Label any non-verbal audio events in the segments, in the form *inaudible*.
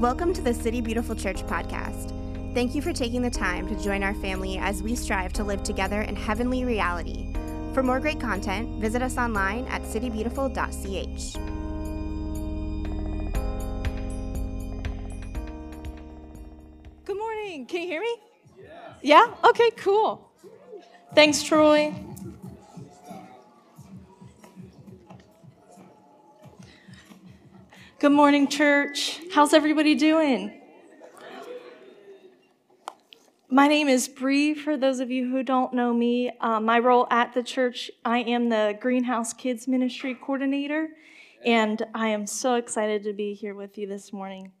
Welcome to the City Beautiful Church podcast. Thank you for taking the time to join our family as we strive to live together in heavenly reality. For more great content, visit us online at citybeautiful.ch. Good morning. Can you hear me? Yeah? yeah? Okay, cool. Thanks, Troy. Good morning, church. How's everybody doing? My name is Bree. For those of you who don't know me, uh, my role at the church, I am the Greenhouse Kids Ministry Coordinator, and I am so excited to be here with you this morning.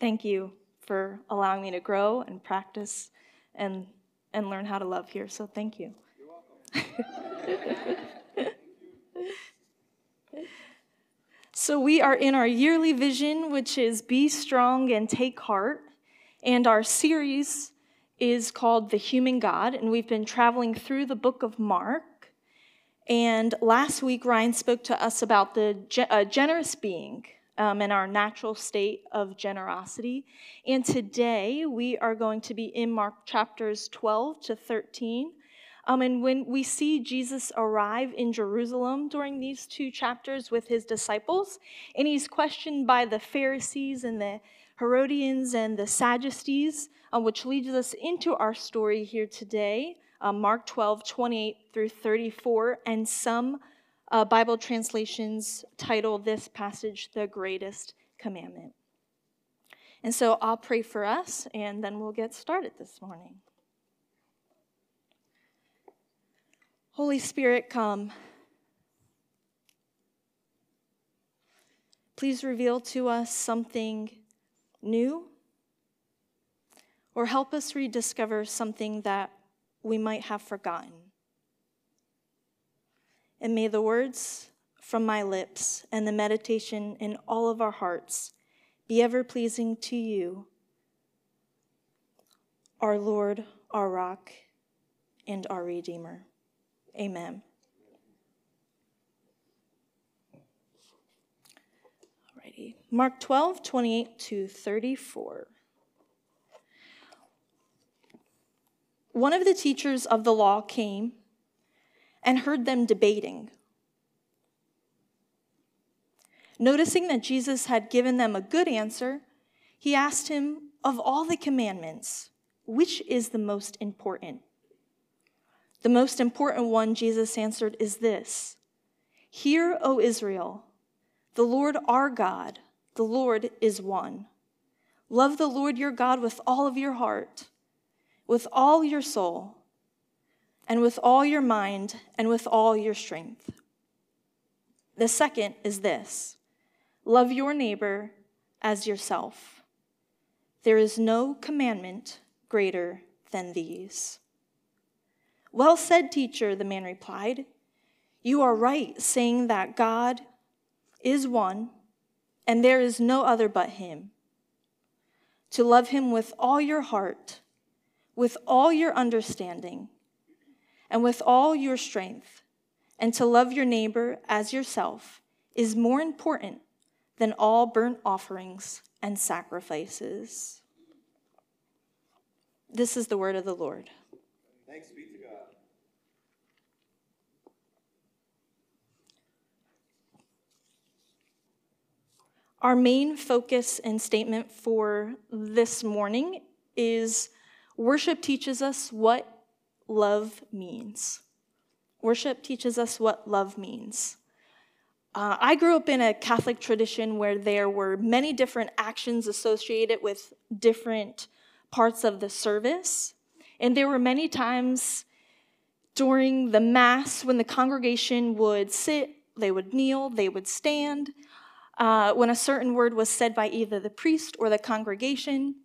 Thank you for allowing me to grow and practice and, and learn how to love here. So, thank you. *laughs* So, we are in our yearly vision, which is Be Strong and Take Heart. And our series is called The Human God. And we've been traveling through the book of Mark. And last week, Ryan spoke to us about the uh, generous being um, and our natural state of generosity. And today, we are going to be in Mark chapters 12 to 13. Um, and when we see Jesus arrive in Jerusalem during these two chapters with his disciples, and he's questioned by the Pharisees and the Herodians and the Sadducees, uh, which leads us into our story here today, uh, Mark 12, 28 through 34, and some uh, Bible translations title this passage the greatest commandment. And so I'll pray for us, and then we'll get started this morning. Holy Spirit, come. Please reveal to us something new or help us rediscover something that we might have forgotten. And may the words from my lips and the meditation in all of our hearts be ever pleasing to you, our Lord, our rock, and our Redeemer. Amen. Alrighty. Mark 12, 28 to 34. One of the teachers of the law came and heard them debating. Noticing that Jesus had given them a good answer, he asked him, Of all the commandments, which is the most important? The most important one, Jesus answered, is this Hear, O Israel, the Lord our God, the Lord is one. Love the Lord your God with all of your heart, with all your soul, and with all your mind, and with all your strength. The second is this love your neighbor as yourself. There is no commandment greater than these. Well said, teacher, the man replied. You are right, saying that God is one, and there is no other but Him. To love Him with all your heart, with all your understanding, and with all your strength, and to love your neighbor as yourself is more important than all burnt offerings and sacrifices. This is the word of the Lord. Thanks be to God. Our main focus and statement for this morning is worship teaches us what love means. Worship teaches us what love means. Uh, I grew up in a Catholic tradition where there were many different actions associated with different parts of the service. And there were many times during the Mass when the congregation would sit, they would kneel, they would stand uh, when a certain word was said by either the priest or the congregation,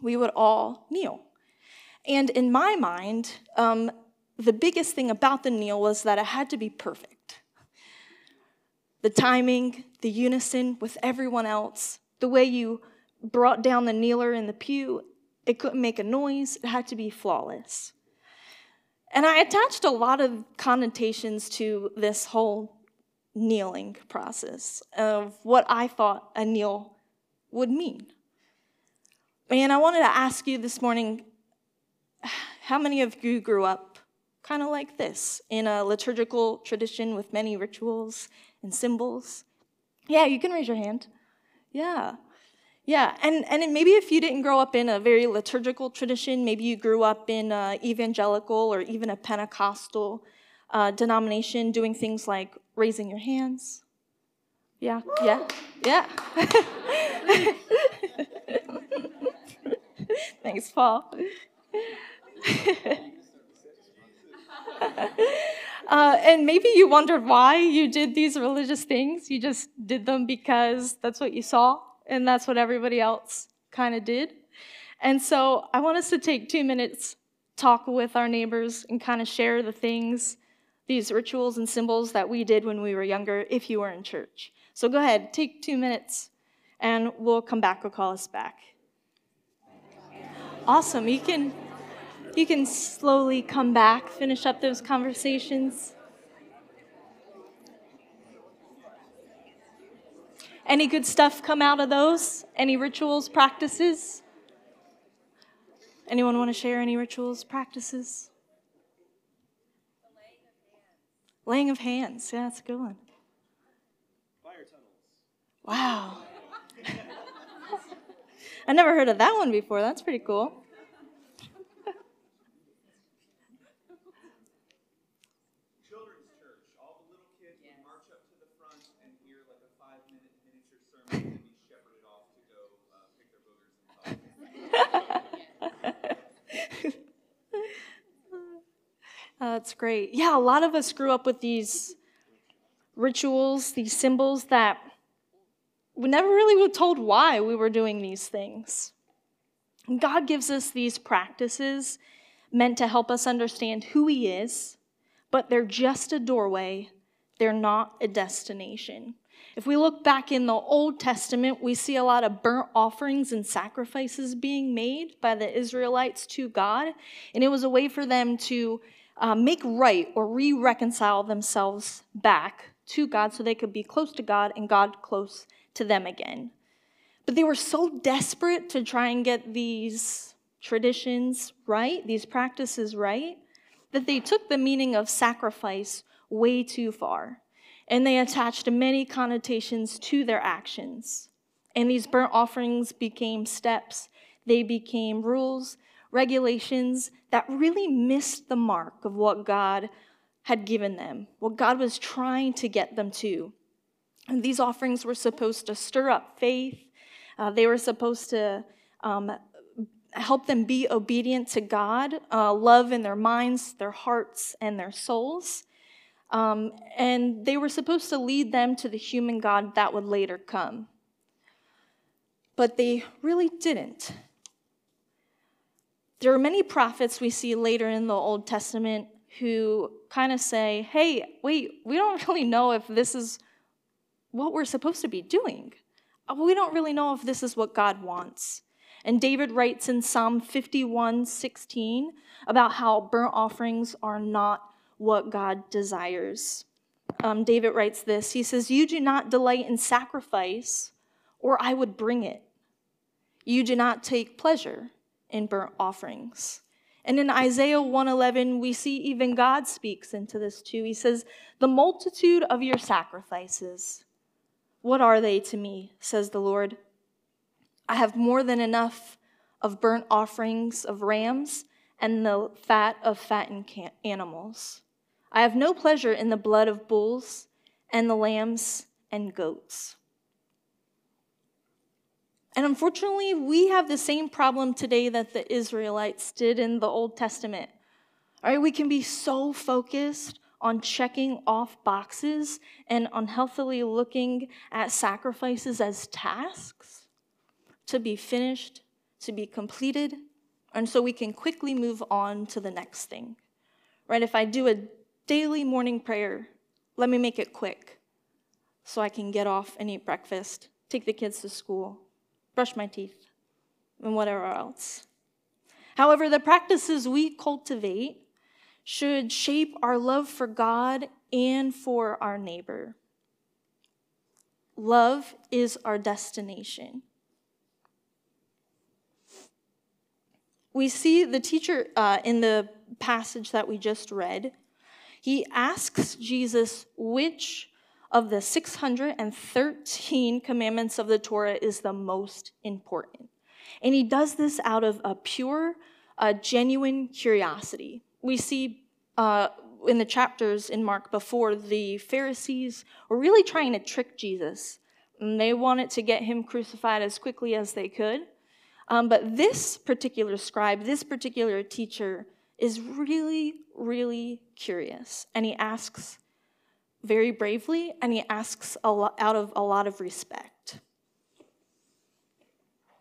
we would all kneel. And in my mind, um, the biggest thing about the kneel was that it had to be perfect. The timing, the unison with everyone else, the way you brought down the kneeler in the pew, it couldn't make a noise, it had to be flawless. And I attached a lot of connotations to this whole kneeling process of what I thought a kneel would mean. And I wanted to ask you this morning how many of you grew up kind of like this in a liturgical tradition with many rituals and symbols? Yeah, you can raise your hand. Yeah. Yeah, and, and maybe if you didn't grow up in a very liturgical tradition, maybe you grew up in uh, evangelical or even a Pentecostal uh, denomination doing things like raising your hands. Yeah, yeah, yeah. *laughs* Thanks, Paul. *laughs* uh, and maybe you wondered why you did these religious things. You just did them because that's what you saw and that's what everybody else kind of did. And so I want us to take two minutes, talk with our neighbors, and kind of share the things, these rituals and symbols that we did when we were younger, if you were in church. So go ahead, take two minutes, and we'll come back or call us back. Awesome. You can you can slowly come back, finish up those conversations. Any good stuff come out of those? Any rituals, practices? Anyone want to share any rituals, practices? Laying of hands. Yeah, that's a good one. Fire tunnels. Wow. *laughs* I never heard of that one before. That's pretty cool. Uh, that's great. Yeah, a lot of us grew up with these rituals, these symbols that we never really were told why we were doing these things. God gives us these practices meant to help us understand who He is, but they're just a doorway, they're not a destination. If we look back in the Old Testament, we see a lot of burnt offerings and sacrifices being made by the Israelites to God, and it was a way for them to uh, make right or re reconcile themselves back to God so they could be close to God and God close to them again. But they were so desperate to try and get these traditions right, these practices right, that they took the meaning of sacrifice way too far. And they attached many connotations to their actions. And these burnt offerings became steps, they became rules, regulations that really missed the mark of what God had given them, what God was trying to get them to. And these offerings were supposed to stir up faith, uh, they were supposed to um, help them be obedient to God, uh, love in their minds, their hearts, and their souls. Um, and they were supposed to lead them to the human God that would later come. But they really didn't. There are many prophets we see later in the Old Testament who kind of say, hey, wait, we don't *laughs* really know if this is what we're supposed to be doing. Uh, we don't really know if this is what God wants. And David writes in Psalm 51 16 about how burnt offerings are not what God desires. Um, David writes this He says, You do not delight in sacrifice, or I would bring it. You do not take pleasure in burnt offerings. And in Isaiah 111, we see even God speaks into this too. He says, The multitude of your sacrifices, what are they to me, says the Lord? I have more than enough of burnt offerings of rams and the fat of fattened animals. I have no pleasure in the blood of bulls and the lambs and goats. And unfortunately, we have the same problem today that the Israelites did in the Old Testament. All right, we can be so focused on checking off boxes and unhealthily looking at sacrifices as tasks to be finished, to be completed, and so we can quickly move on to the next thing. Right? If I do a daily morning prayer, let me make it quick so I can get off and eat breakfast, take the kids to school, brush my teeth, and whatever else. However, the practices we cultivate should shape our love for God and for our neighbor. Love is our destination. We see the teacher uh, in the passage that we just read. He asks Jesus which of the 613 commandments of the Torah is the most important. And he does this out of a pure, uh, genuine curiosity. We see uh, in the chapters in Mark before, the Pharisees were really trying to trick Jesus. And they wanted to get him crucified as quickly as they could. Um, but this particular scribe, this particular teacher, is really, really curious. And he asks very bravely, and he asks lot, out of a lot of respect.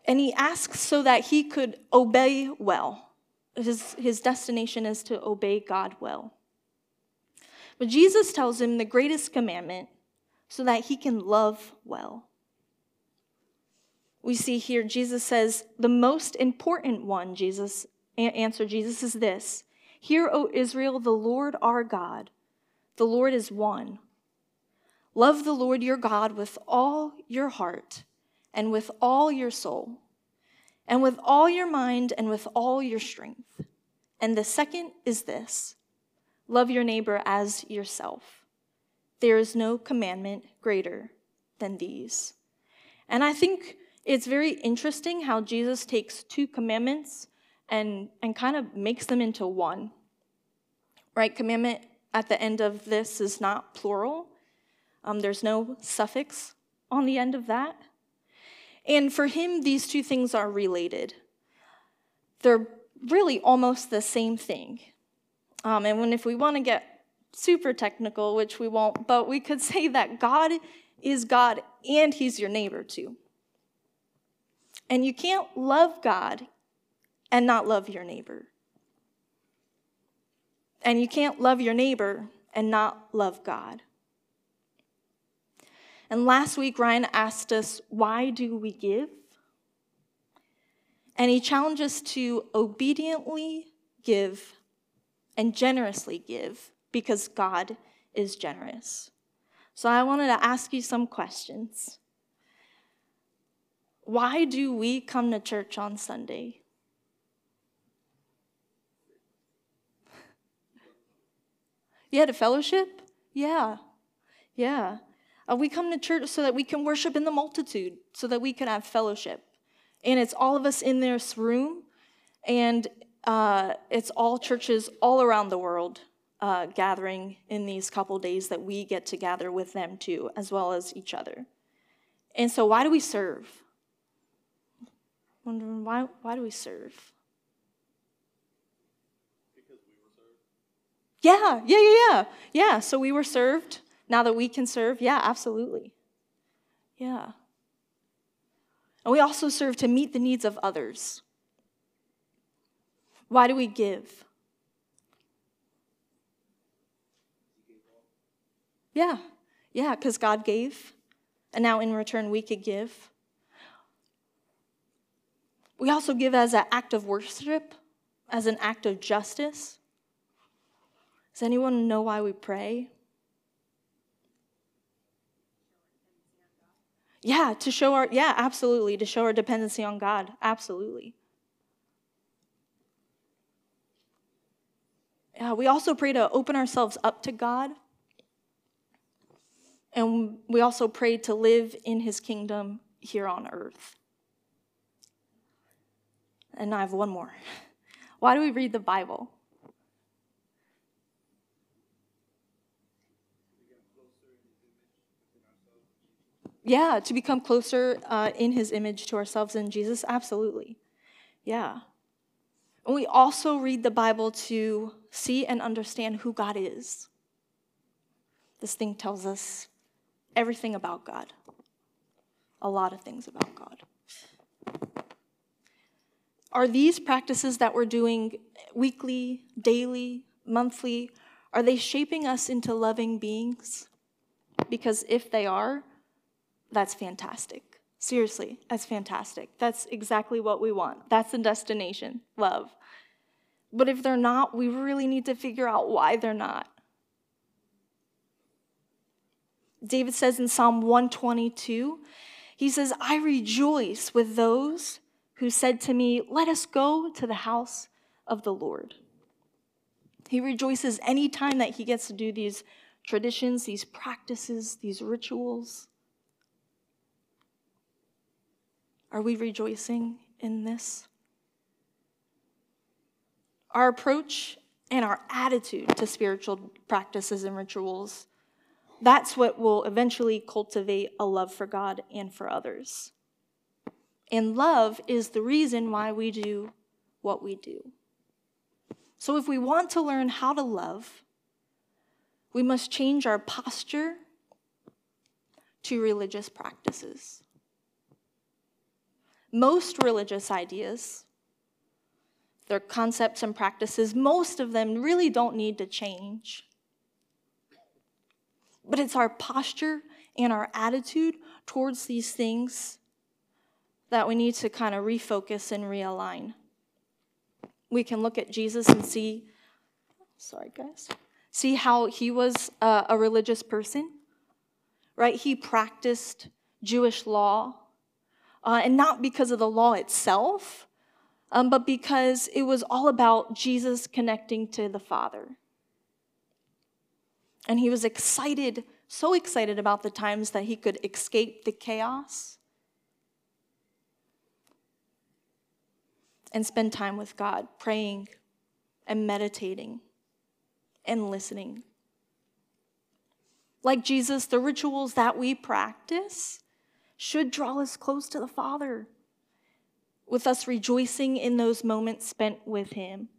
And he asks so that he could obey well. His, his destination is to obey God well. But Jesus tells him the greatest commandment so that he can love well. We see here, Jesus says, the most important one, Jesus answer Jesus is this Hear, O Israel, the Lord our God, the Lord is one. Love the Lord your God with all your heart and with all your soul and with all your mind and with all your strength. And the second is this love your neighbor as yourself. There is no commandment greater than these. And I think it's very interesting how Jesus takes two commandments and, and kind of makes them into one. Right? Commandment at the end of this is not plural, um, there's no suffix on the end of that. And for him, these two things are related. They're really almost the same thing. Um, and when if we want to get super technical, which we won't, but we could *laughs* say that God is God and He's your neighbor too. And you can't love God and not love your neighbor. And you can't love your neighbor and not love God. And last week, Ryan asked us, why do we give? And he challenged us to obediently give and generously give because God is generous. So I wanted to ask you some questions. Why do we come to church on Sunday? Yeah, to fellowship? Yeah. Yeah. Uh, we come to church so that we can worship in the multitude, so that we can have fellowship. And it's all of us in this room, and uh, it's all churches all around the world uh, gathering in these couple days that we get to gather with them too, as well as each other. And so, why do we serve? Wondering why, why do we serve? Yeah, yeah, yeah, yeah. Yeah, so we were served. Now that we can serve, yeah, absolutely. Yeah. And we also serve to meet the needs of others. Why do we give? Yeah, yeah, because God gave, and now in return we could give. We also give as an act of worship, as an act of justice. Does anyone know why we pray? Yeah, to show our, yeah, absolutely, to show our dependency on God. Absolutely. Yeah, we also pray to open ourselves up to God. And we also pray to live in his kingdom here on earth. And I have one more. *laughs* Why do we read the Bible? Yeah, to become closer uh, in his image to ourselves in Jesus? Absolutely. Yeah. And we also read the Bible to see and understand who God is. This thing tells us everything about God, a lot of things about God. Are these practices that we're doing weekly, daily, monthly, are they shaping us into loving beings? Because if they are, that's fantastic. Seriously, that's fantastic. That's exactly what we want. That's the destination love. But if they're not, we really need to figure out why they're not. David says in Psalm 122, he says, I rejoice with those who said to me, Let us go to the house of the Lord. He rejoices any time that he gets to do these traditions, these practices, these rituals. Are we rejoicing in this? Our approach and our attitude to spiritual practices and rituals, that's what will eventually cultivate a love for God and for others. And love is the reason why we do what we do. So if we want to learn how to love, we must change our posture to religious practices. Most religious ideas, their concepts and practices, most of them really don't need to change. But it's our posture and our attitude towards these things that we need to kind of refocus and realign. We can look at Jesus and see, sorry guys, see how he was uh, a religious person, right? He practiced Jewish law, uh, and not because of the law itself, um, but because it was all about Jesus connecting to the Father. And he was excited, so excited about the times that he could escape the chaos and spend time with God, praying and meditating and listening. Like Jesus, the rituals that we practice should draw us close to the Father, with us rejoicing in those moments spent with Him.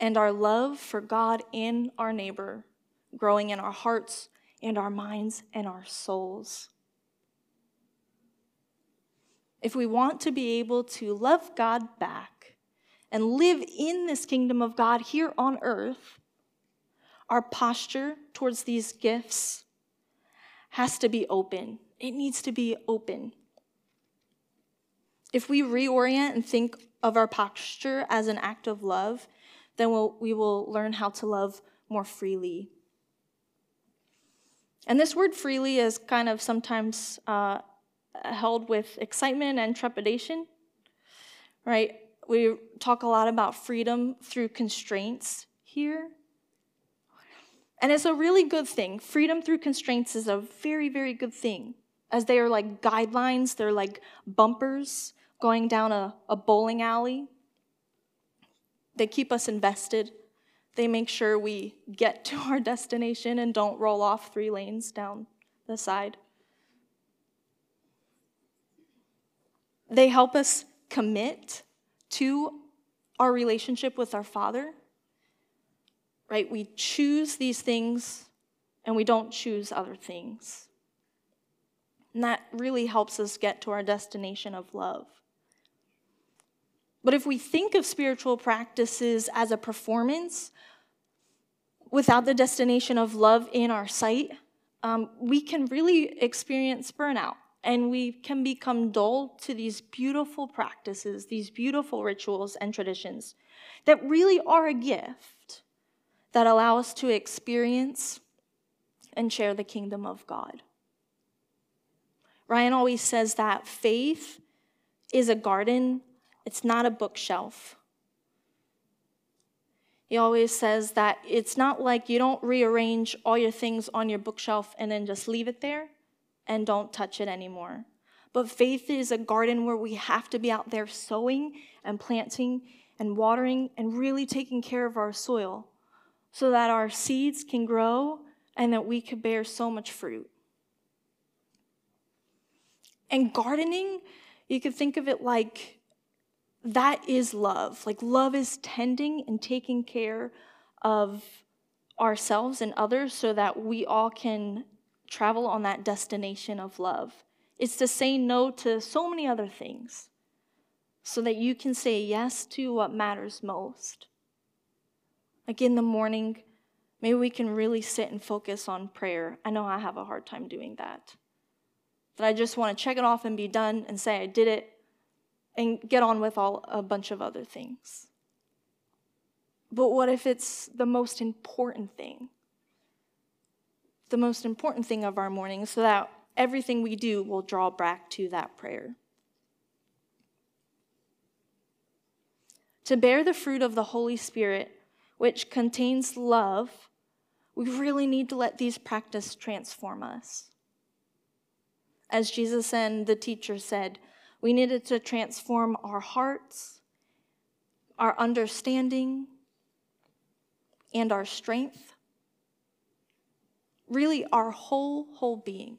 And our love for God and our neighbor growing in our hearts and our minds and our souls. If we want to be able to love God back and live in this kingdom of God here on earth, our posture towards these gifts has to be open. It needs to be open. If we reorient and think of our posture as an act of love, then we'll, we will learn how to love more freely. And this word freely is kind of sometimes uh, held with excitement and trepidation, right? We talk a lot about freedom through constraints here. And it's a really good thing. Freedom through constraints is a very, very good thing, as they are like guidelines, they're like bumpers going down a, a bowling alley. They keep us invested. They make sure we get to our *laughs* destination and don't roll off three lanes down the side. They help us commit to our relationship with our Father, right? We choose these things and we don't choose other things. And that really helps us get to our destination of love. But if we think of spiritual practices as a performance without the destination of love in our sight, um, we can really experience burnout and we can become dull to these beautiful practices, these beautiful rituals and traditions that really are a gift that allow us to experience and share the kingdom of God. Ryan always says that faith is a garden, it's not a bookshelf. He always says that it's not like you don't rearrange all your things on your bookshelf and then just leave it there and don't touch it anymore. But faith is a garden where we have to be out there sowing and planting and watering and really taking care of our soil so that our seeds can grow and that we could bear so much fruit. And gardening, you could think of it like that is love. Like love is tending and taking care of ourselves and others so that we all can travel on that destination of love. It's to say no to so many other things so that you can say yes to what matters most. Like in the morning, maybe we can really sit and focus on prayer. I know I have a hard time doing that. That I just want to check it off and be done and say I did it and get on with all a bunch of other things. But what if it's the most important thing? The most important thing of our morning so that everything we do will draw back to that prayer. To bear the fruit of the Holy Spirit which contains love, we really need to let these practices transform us. As Jesus and the teacher said, we needed to transform our hearts, our understanding, and our strength. Really, our whole, whole being.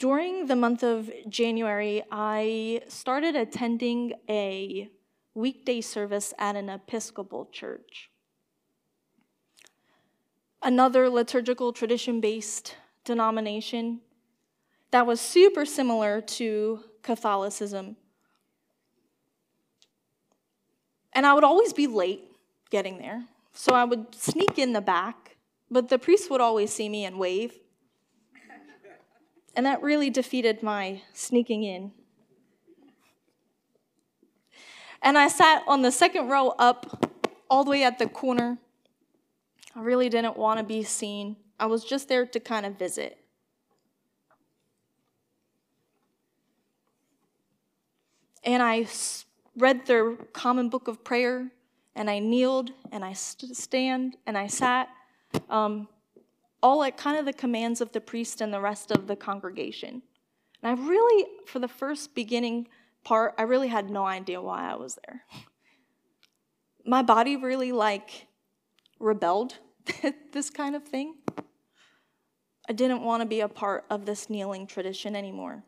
During the month of January, I started attending a weekday service at an Episcopal church. Another liturgical tradition based denomination that was super similar to Catholicism. And I would always be late getting there. So I would sneak in the back, but the priest would always see me and wave. And that really defeated my sneaking in. And I sat on the second row up, all the way at the corner. I really didn't want to be seen. I was just there to kind of visit. And I read their common book of prayer, and I kneeled, and I st- stand, and I sat. Um, all at kind of the commands of the priest and the rest of the congregation. And I really, for the first beginning part, I really had no idea why I was there. *laughs* My body really like rebelled *laughs* this kind of thing. I didn't want to be a part of this kneeling tradition anymore.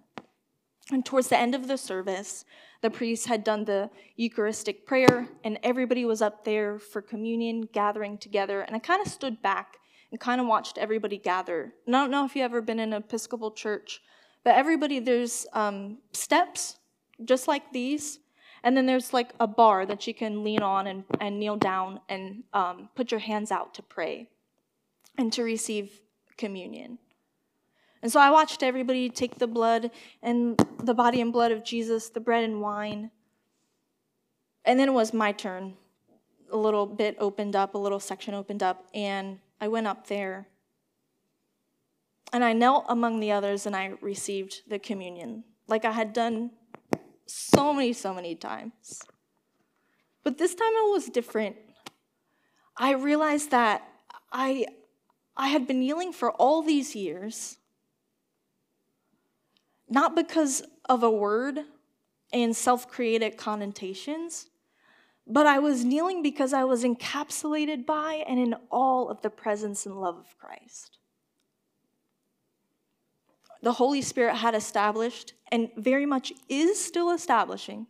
And towards the end of the service, the priest had done the Eucharistic prayer, and everybody was up there for communion, gathering together. And I kind of stood back and kind of watched everybody gather. And I don't know if you've ever been in an Episcopal church, but everybody, there's um, steps just like these. And then there's like a bar that you can lean on and, and kneel down and um, put your hands out to pray and to receive communion. And so I watched everybody take the blood and the body and blood of Jesus, the bread and wine. And then it was my turn. A little bit opened up, a little section opened up, and I went up there and I knelt among the others and I received the communion like I had done so many, so many times. But this time it was different. I realized that I, I had been kneeling for all these years, not because of a word and self created connotations, but I was kneeling because I was encapsulated by and in all of the presence and love of Christ. The Holy Spirit had established, and very much is still establishing,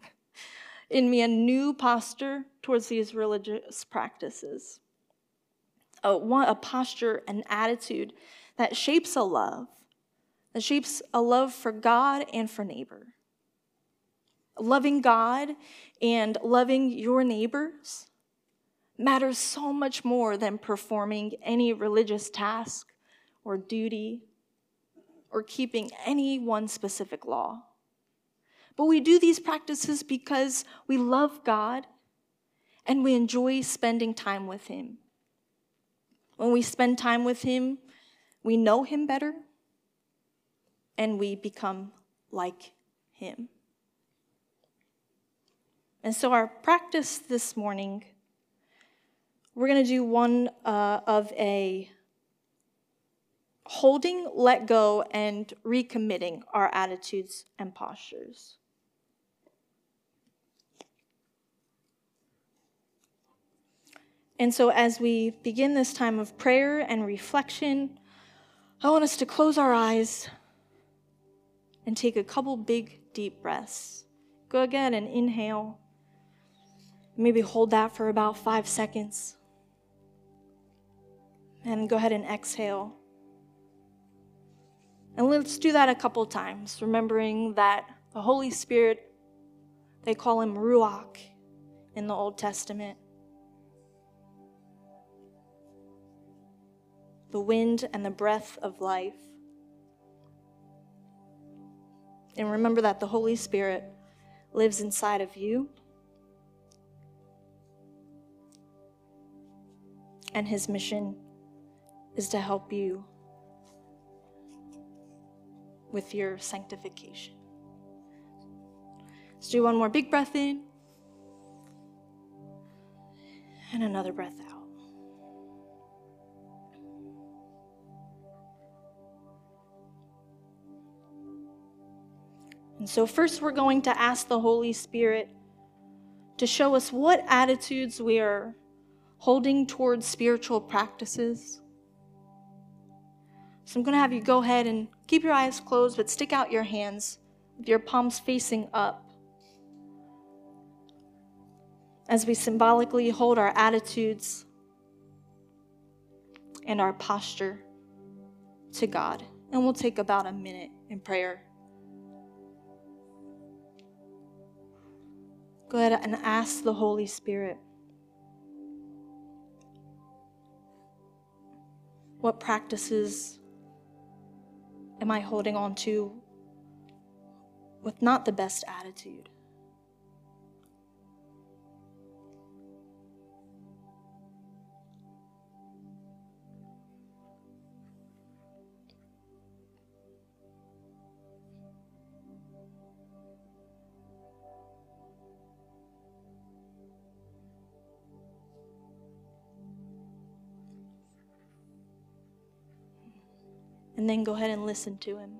in me a new posture towards these religious practices. A, a posture, an attitude that shapes a love, that shapes a love for God and for neighbor. Loving God and loving your neighbors matters so much more than performing any religious task or duty or keeping any one specific law. But we do these practices because we love God and we enjoy spending time with Him. When we spend time with Him, we know Him better and we become like Him. And so, our practice this morning, we're going to do one uh, of a holding, let go, and recommitting our attitudes and postures. And so, as we begin this time of prayer and reflection, I want us to close our eyes and take a couple big, deep breaths. Go again and inhale. Maybe hold that for about five seconds. And go ahead and exhale. And let's do that a couple times, remembering that the Holy Spirit, they call him Ruach in the Old Testament. The wind and the breath of life. And remember that the Holy Spirit lives inside of you and his mission is to help you with your sanctification. Let's do one more big breath in and another breath out. And so, first, we're going to ask the Holy Spirit to show us what attitudes we are holding towards spiritual practices. So, I'm going to have you go ahead and keep your eyes closed, but stick out your hands with your palms facing up as we symbolically hold our attitudes and our posture to God. And we'll take about a minute in prayer. Go ahead and ask the Holy Spirit what practices am I holding on to with not the best attitude? Then go ahead and listen to Him.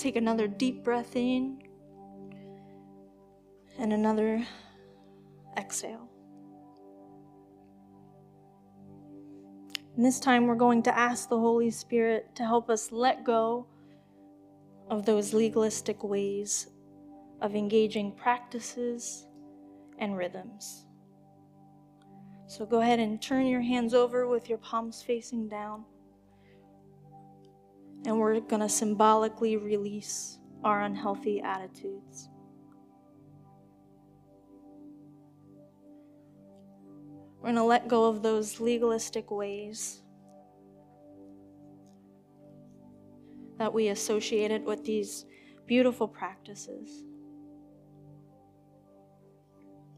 Take another deep breath in and another exhale. And this time we're going to ask the Holy Spirit to help us let go of those legalistic ways of engaging practices and rhythms. So go ahead and turn your hands over with your palms facing down and we're going to symbolically release our unhealthy attitudes. We're going to let go of those legalistic ways that we associated with these beautiful practices.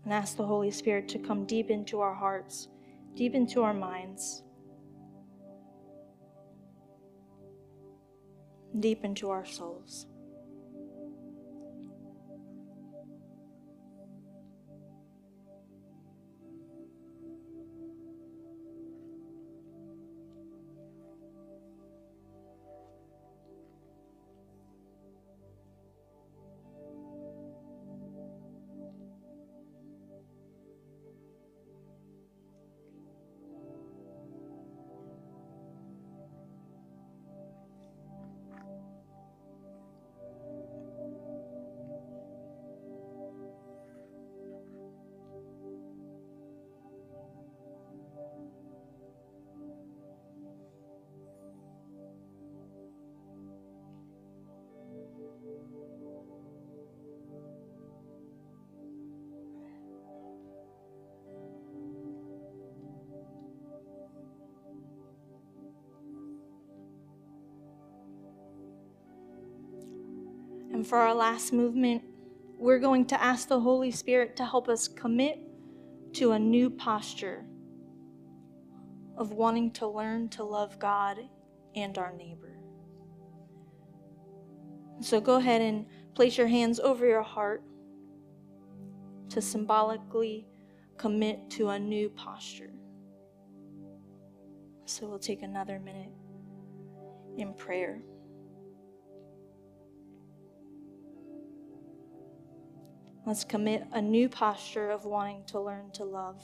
And ask the Holy Spirit to come deep into our hearts, deep into our minds. Deep into our souls. For our last movement, we're going to ask the Holy Spirit to help us commit to a new posture of wanting to learn to love God and our neighbor. So go ahead and place your hands over your heart to symbolically commit to a new posture. So we'll take another minute in prayer. Let's commit a new posture of wanting to learn to love.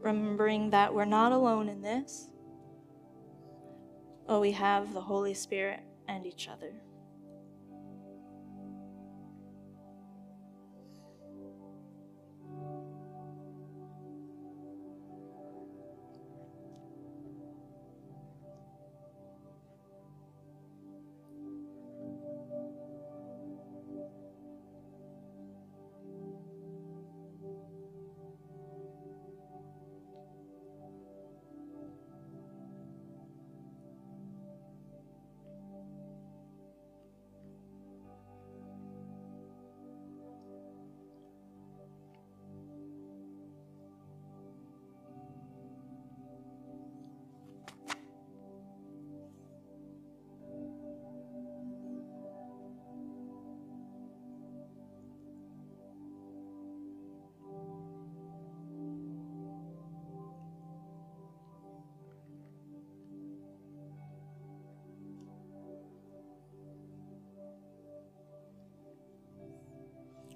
Remembering that we're not alone in this, Oh, we have the Holy Spirit and each other.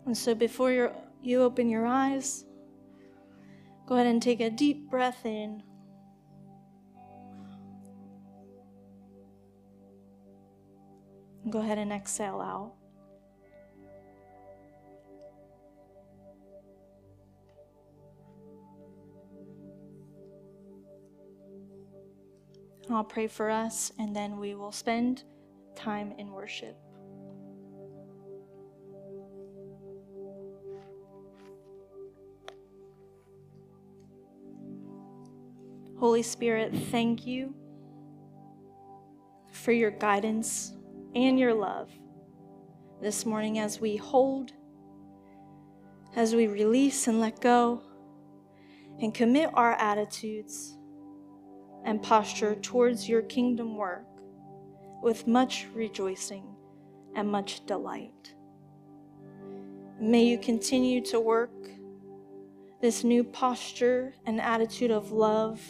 And so before you open your eyes, go ahead and take a deep breath in. Go ahead and exhale out. I'll pray for us, and then we will spend time in worship. Holy Spirit, thank you for your guidance and your love this morning as we hold, as we release and let go, and commit our attitudes and posture towards your kingdom work with much rejoicing and much delight. May you continue to work this new posture and attitude of love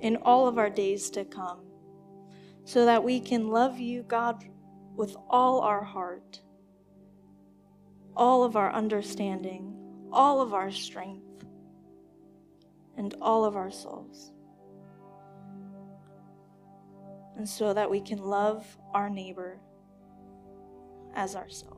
in all of our days to come, so that we can love you, God, with all our heart, all of our understanding, all of our strength, and all of our souls. And so that we can love our neighbor as ourselves.